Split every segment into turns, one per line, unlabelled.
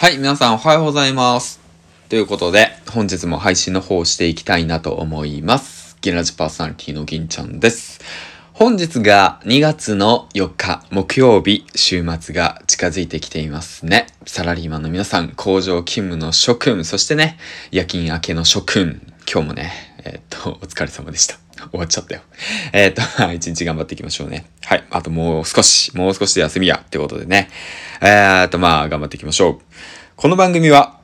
はい、皆さんおはようございます。ということで、本日も配信の方をしていきたいなと思います。ギラジパーソナリティの銀ちゃんです。本日が2月の4日木曜日、週末が近づいてきていますね。サラリーマンの皆さん、工場勤務の諸君、そしてね、夜勤明けの諸君、今日もね、えーっと、お疲れ様でした。終わっちゃったよ。えーっと、一日頑張っていきましょうね。はい。あともう少し、もう少しで休みやってことでね。えーっと、まあ頑張っていきましょう。この番組は、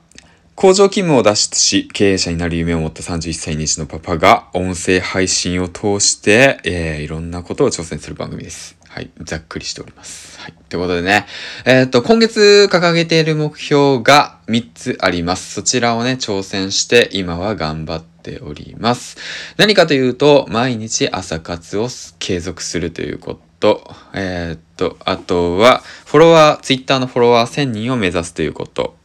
工場勤務を脱出し、経営者になる夢を持った31歳日のパパが、音声配信を通して、えー、いろんなことを挑戦する番組です。はい。ざっくりしております。はい。ということでね、えーっと、今月掲げている目標が3つあります。そちらをね、挑戦して、今は頑張ってております。何かというと、毎日朝活を継続するということ。えーっと、あとは、フォロワー、ツイッターのフォロワー1000人を目指すということ。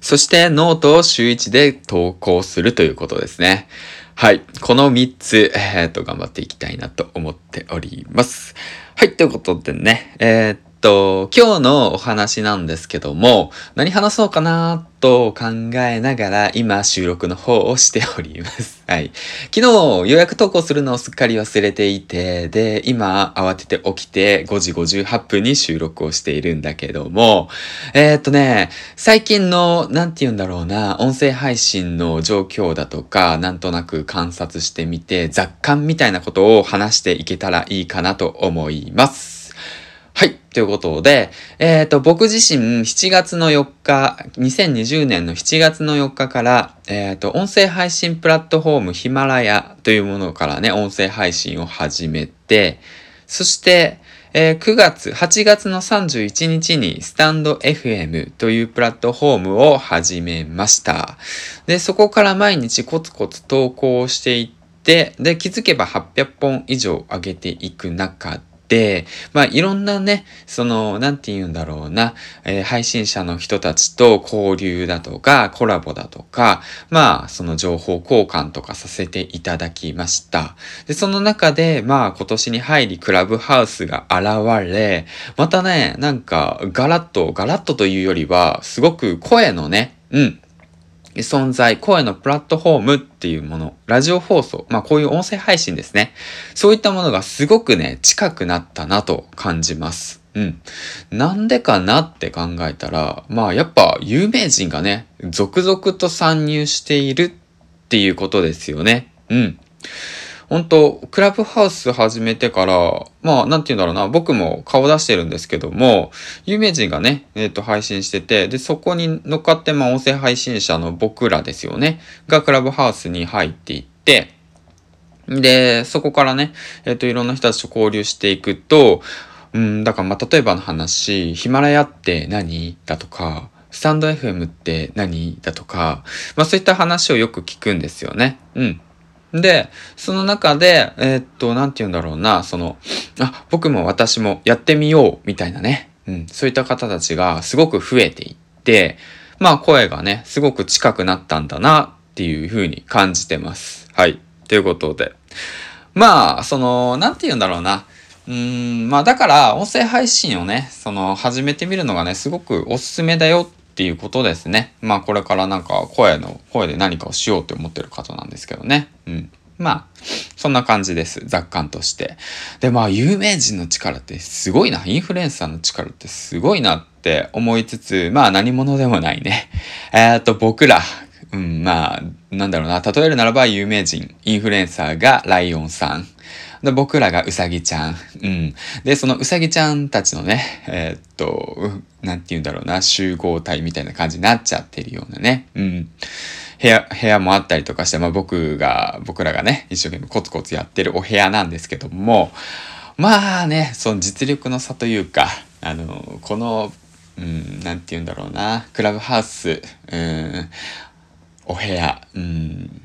そしてノートを週1で投稿するということですね。はい。この3つ、えーっと、頑張っていきたいなと思っております。はい。ということでね、えーっと、今日のお話なんですけども、何話そうかなと考えながら今収録の方をしております。はい。昨日予約投稿するのをすっかり忘れていて、で、今慌てて起きて5時58分に収録をしているんだけども、えーっとね、最近の、なんて言うんだろうな、音声配信の状況だとか、なんとなく観察してみて、雑感みたいなことを話していけたらいいかなと思います。はい。ということで、えっ、と、僕自身7月の4日、2020年の7月の4日から、えっ、と、音声配信プラットフォームヒマラヤというものからね、音声配信を始めて、そして、えー9月、8月の31日にスタンド FM というプラットフォームを始めました。で、そこから毎日コツコツ投稿していって、で、気づけば800本以上上げていく中で、まあ、いろんなね、その、なんて言うんだろうな、えー配信者の人たちと交流だとか、コラボだとか、まあ、その情報交換とかさせていただきました。で、その中で、まあ、今年に入り、クラブハウスが現れ、またね、なんか、ガラッと、ガラッとというよりは、すごく声のね、うん、存在、声のプラットフォームっていうもの、ラジオ放送、まあこういう音声配信ですね。そういったものがすごくね、近くなったなと感じます。うん。なんでかなって考えたら、まあやっぱ有名人がね、続々と参入しているっていうことですよね。うん。本当クラブハウス始めてから、まあ、なんて言うんだろうな、僕も顔出してるんですけども、有名人がね、えっ、と、配信してて、で、そこに乗っかって、まあ、音声配信者の僕らですよね、がクラブハウスに入っていって、で、そこからね、えっ、と、いろんな人たちと交流していくと、うん、だから、まあ、例えばの話、ヒマラヤって何？だとか、スタンド FM って何？だとか、まあ、そういった話をよく聞くんですよね。うん。で、その中で、えーっと、なんて言うんだろうな、その、あ、僕も私もやってみよう、みたいなね。うん、そういった方たちがすごく増えていって、まあ声がね、すごく近くなったんだな、っていうふうに感じてます。はい。ということで。まあ、その、なんて言うんだろうな。うーん、まあだから、音声配信をね、その、始めてみるのがね、すごくおすすめだよっていうことですね。まあこれからなんか声の、声で何かをしようって思ってる方なんですけどね。うん。まあ、そんな感じです。雑感として。で、まあ、有名人の力ってすごいな。インフルエンサーの力ってすごいなって思いつつ、まあ何者でもないね。えーっと、僕ら、うん、まあ、なんだろうな。例えるならば有名人、インフルエンサーがライオンさん。で、僕らがウサギちゃん。うん。で、そのウサギちゃんたちのね、えーっと、なんて言うんだろうな、集合体みたいな感じになっちゃってるようなね。うん。部屋、部屋もあったりとかして、まあ僕が、僕らがね、一生懸命コツコツやってるお部屋なんですけども、まあね、その実力の差というか、あの、この、うん、なんて言うんだろうな、クラブハウス、うん、お部屋、うん、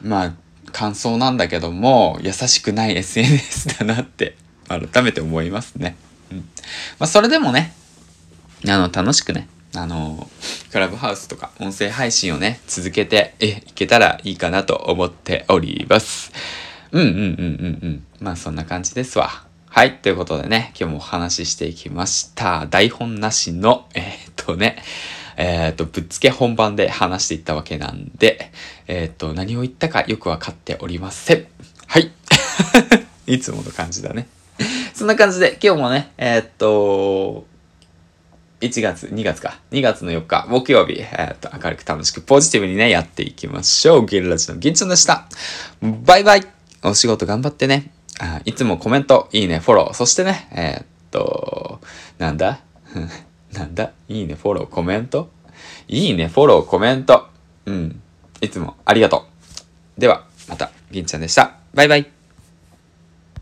まあ、感想なんだけども、優しくない SNS だなって、改めて思いますね。うん。まあ、それでもね、あの、楽しくね、あの、クラブハウスとか音声配信をね、続けてえいけたらいいかなと思っております。うんうんうんうんうん。まあそんな感じですわ。はい。ということでね、今日もお話ししていきました。台本なしの、えっ、とね、えっ、と、ぶっつけ本番で話していったわけなんで、えっ、と、何を言ったかよくわかっておりません。はい。いつもの感じだね。そんな感じで、今日もね、えっ、と、1月、2月か。2月の4日、木曜日、えっ、と、明るく楽しくポジティブにね、やっていきましょう。ゲルラジの銀ちゃんでした。バイバイお仕事頑張ってね。あいつもコメント、いいね、フォロー、そしてね、えー、っと、なんだ？なんだ？いいね、フォロー、コメント？いいね、フォロー、コメント。うん。いつもありがとう。では、また、銀ちゃんでした。バイバイ。